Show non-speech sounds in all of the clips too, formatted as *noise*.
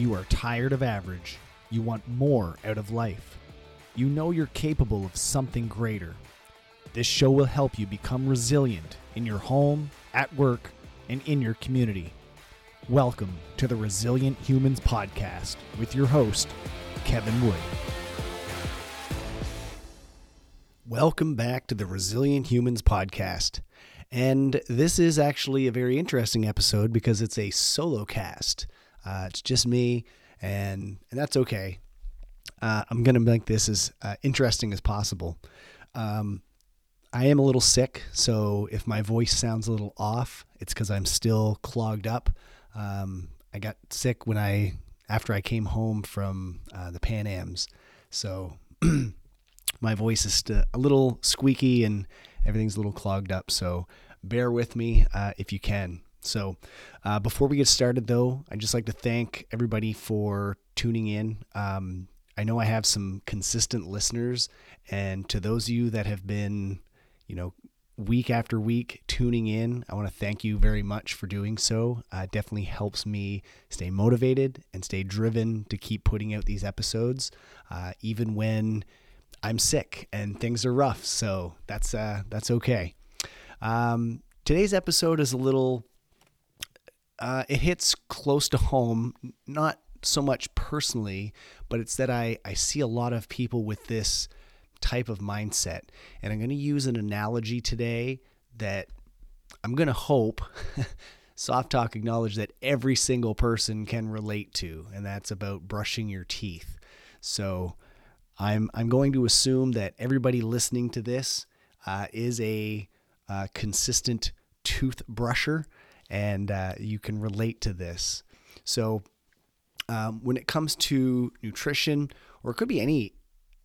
You are tired of average. You want more out of life. You know you're capable of something greater. This show will help you become resilient in your home, at work, and in your community. Welcome to the Resilient Humans Podcast with your host, Kevin Wood. Welcome back to the Resilient Humans Podcast. And this is actually a very interesting episode because it's a solo cast. Uh, it's just me, and, and that's okay. Uh, I'm to make this as uh, interesting as possible. Um, I am a little sick, so if my voice sounds a little off, it's because I'm still clogged up. Um, I got sick when I after I came home from uh, the Pan Ams, so *clears throat* my voice is a little squeaky and everything's a little clogged up. So bear with me uh, if you can. So uh, before we get started, though, I'd just like to thank everybody for tuning in. Um, I know I have some consistent listeners, and to those of you that have been, you know, week after week tuning in, I want to thank you very much for doing so. Uh, it definitely helps me stay motivated and stay driven to keep putting out these episodes, uh, even when I'm sick and things are rough, so that's uh, that's okay. Um, today's episode is a little. Uh, it hits close to home, not so much personally, but it's that I I see a lot of people with this type of mindset, and I'm going to use an analogy today that I'm going to hope. *laughs* Soft Talk acknowledge that every single person can relate to, and that's about brushing your teeth. So, I'm I'm going to assume that everybody listening to this uh, is a uh, consistent toothbrusher, and uh, you can relate to this. So, um, when it comes to nutrition, or it could be any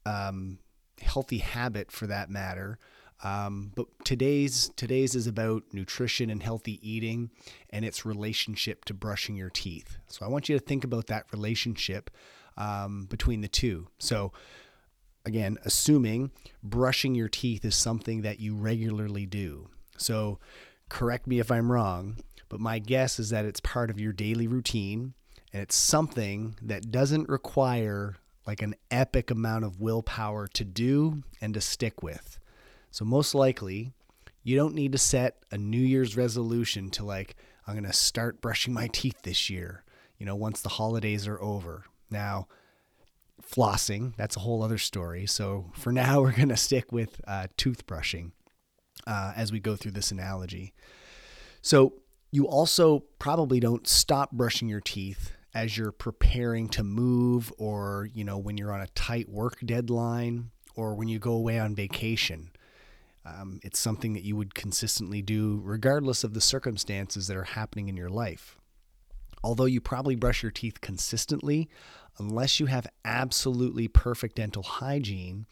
um, healthy habit for that matter, um, but today's today's is about nutrition and healthy eating and its relationship to brushing your teeth. So I want you to think about that relationship um, between the two. So again, assuming brushing your teeth is something that you regularly do. So, correct me if I'm wrong, but my guess is that it's part of your daily routine and it's something that doesn't require like an epic amount of willpower to do and to stick with. So, most likely, you don't need to set a New Year's resolution to like, I'm going to start brushing my teeth this year, you know, once the holidays are over. Now, flossing. That's a whole other story. So for *laughs* now, we're going to stick with uh, toothbrushing uh, as we go through this analogy. So you also probably don't stop brushing your teeth as you're preparing to move or, you know, when you're on a tight work deadline or when you go away on vacation. Um, it's something that you would consistently do regardless of the circumstances that are happening in your life. Although you probably brush your teeth consistently, unless you have absolutely perfect dental hygiene,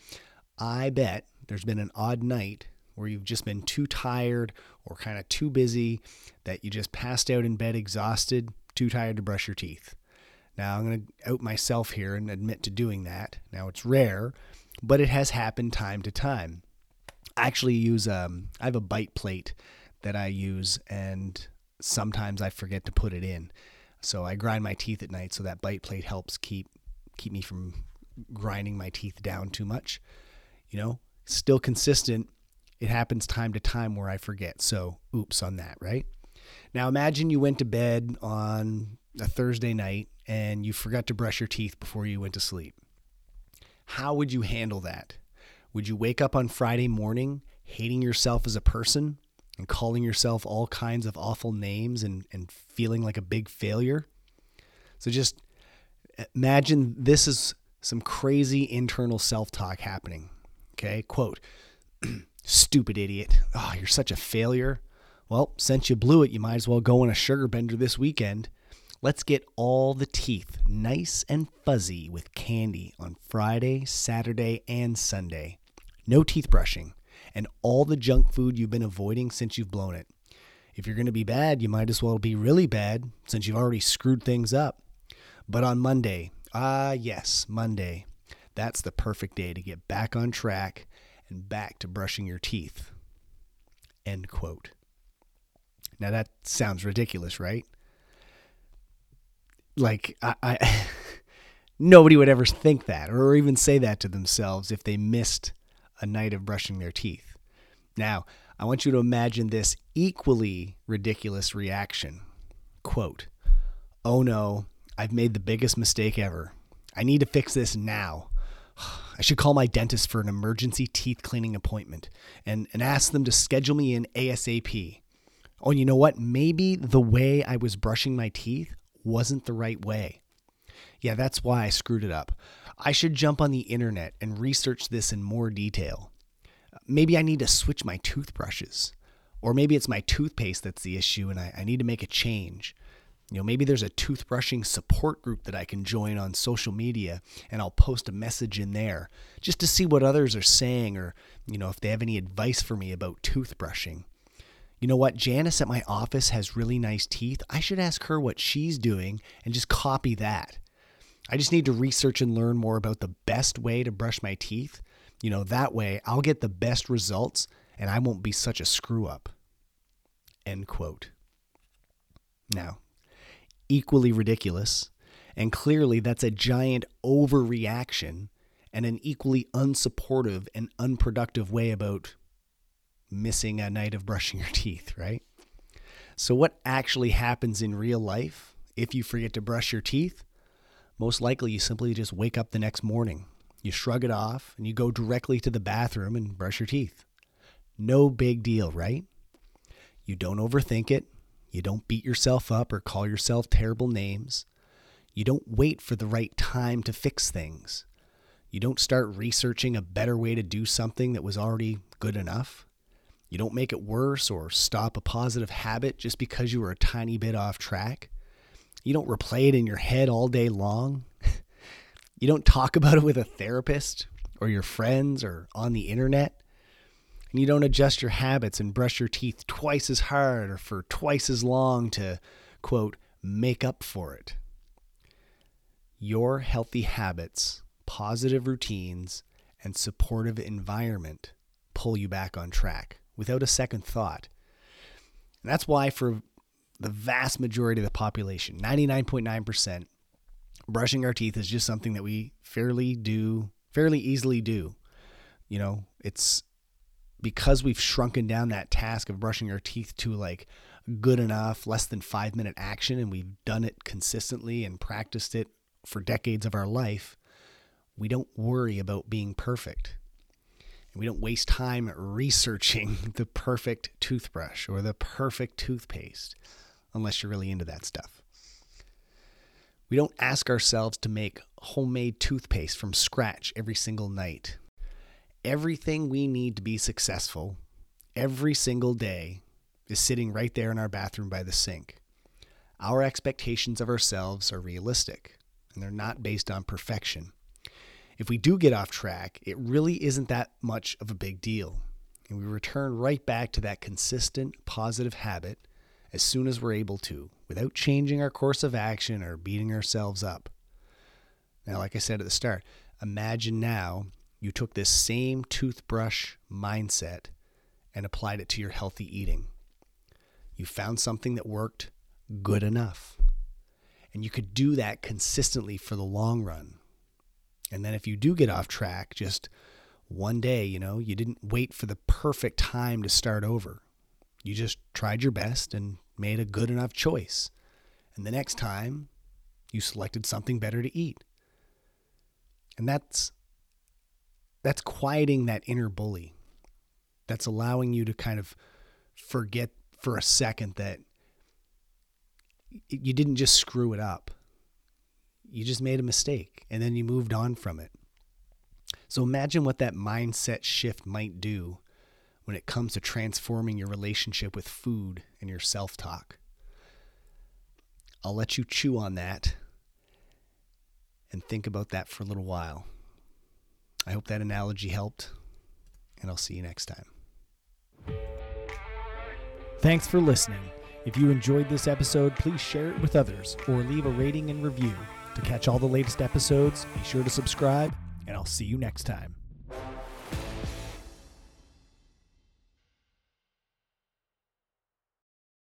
I bet there's been an odd night where you've just been too tired or kind of too busy that you just passed out in bed exhausted, too tired to brush your teeth. Now, I'm going to out myself here and admit to doing that. Now, it's rare, but it has happened time to time. I actually use um, I have a bite plate that I use, and sometimes I forget to put it in. So I grind my teeth at night so that bite plate helps keep keep me from grinding my teeth down too much. You know, still consistent. It happens time to time where I forget. So, oops on that, right? Now imagine you went to bed on a Thursday night and you forgot to brush your teeth before you went to sleep. How would you handle that? Would you wake up on Friday morning hating yourself as a person? and calling yourself all kinds of awful names and, and feeling like a big failure. So just imagine this is some crazy internal self talk happening. Okay, quote, stupid idiot. Oh, you're such a failure. Well, since you blew it, you might as well go on a sugar bender this weekend. Let's get all the teeth nice and fuzzy with candy on Friday, Saturday, and Sunday. No teeth brushing and all the junk food you've been avoiding since you've blown it. If you're going to be bad, you might as well be really bad since you've already screwed things up. But on Monday, ah, yes, Monday, that's the perfect day to get back on track and back to brushing your teeth. End quote. Now that sounds ridiculous, right? like I, I *laughs* nobody would ever think that or even say that to themselves if they missed a night of brushing their teeth. Now, I want you to imagine this equally ridiculous reaction. Quote, Oh no, I've made the biggest mistake ever. I need to fix this now. *sighs* I should call my dentist for an emergency teeth cleaning appointment and, and ask them to schedule me in ASAP. Oh, you know what? Maybe the way I was brushing my teeth wasn't the right way. Yeah, that's why I screwed it up. I should jump on the internet and research this in more detail. Maybe I need to switch my toothbrushes. Or maybe it's my toothpaste that's the issue and I, I need to make a change. You know, maybe there's a toothbrushing support group that I can join on social media and I'll post a message in there just to see what others are saying or, you know, if they have any advice for me about toothbrushing. You know what? Janice at my office has really nice teeth. I should ask her what she's doing and just copy that. I just need to research and learn more about the best way to brush my teeth. You know, that way I'll get the best results and I won't be such a screw up. End quote. Now, equally ridiculous, and clearly that's a giant overreaction and an equally unsupportive and unproductive way about missing a night of brushing your *laughs* teeth, right? So, what actually happens in real life if you forget to brush your teeth? Most likely, you simply just wake up the next morning, you shrug it off, and you go directly to the bathroom and brush your teeth. No big deal, right? You don't overthink it. You don't beat yourself up or call yourself terrible names. You don't wait for the right time to fix things. You don't start researching a better way to do something that was already good enough. You don't make it worse or stop a positive habit just because you were a tiny bit off track. You don't replay it in your head all day long. *laughs* you don't talk about it with a therapist or your friends or on the internet. And you don't adjust your habits and brush your teeth twice as hard or for twice as long to, quote, make up for it. Your healthy habits, positive routines, and supportive environment pull you back on track without a second thought. And that's why, for the vast majority of the population, 99.9%, brushing our teeth is just something that we fairly do, fairly easily do. You know, it's because we've shrunken down that task of brushing our teeth to like good enough, less than five minute action, and we've done it consistently and practiced it for decades of our life, we don't worry about being perfect. And we don't waste time researching *laughs* the perfect toothbrush or the perfect toothpaste unless you're really into that stuff. We don't ask ourselves to make homemade toothpaste from scratch every single night. Everything we need to be successful every single day is sitting right there in our bathroom by the sink. Our expectations of ourselves are realistic and they're not based on perfection. If we do get off track, it really isn't that much of a big deal. And we return right back to that consistent positive habit as soon as we're able to, without changing our course of action or beating ourselves up. Now, like I said at the start, imagine now you took this same toothbrush mindset and applied it to your healthy eating. You found something that worked good enough. And you could do that consistently for the long run. And then if you do get off track, just one day, you know, you didn't wait for the perfect time to start over. You just tried your best and made a good enough choice. And the next time, you selected something better to eat. And that's that's quieting that inner bully. That's allowing you to kind of forget for a second that you didn't just screw it up you just made a mistake and then you moved on from it. So imagine what that mindset shift might do when it comes to transforming your relationship with food and your self talk. I'll let you chew on that and think about that for a little while. I hope that analogy helped, and I'll see you next time. Thanks for listening. If you enjoyed this episode, please share it with others or leave a rating and review. To catch all the latest episodes, be sure to subscribe, and I'll see you next time.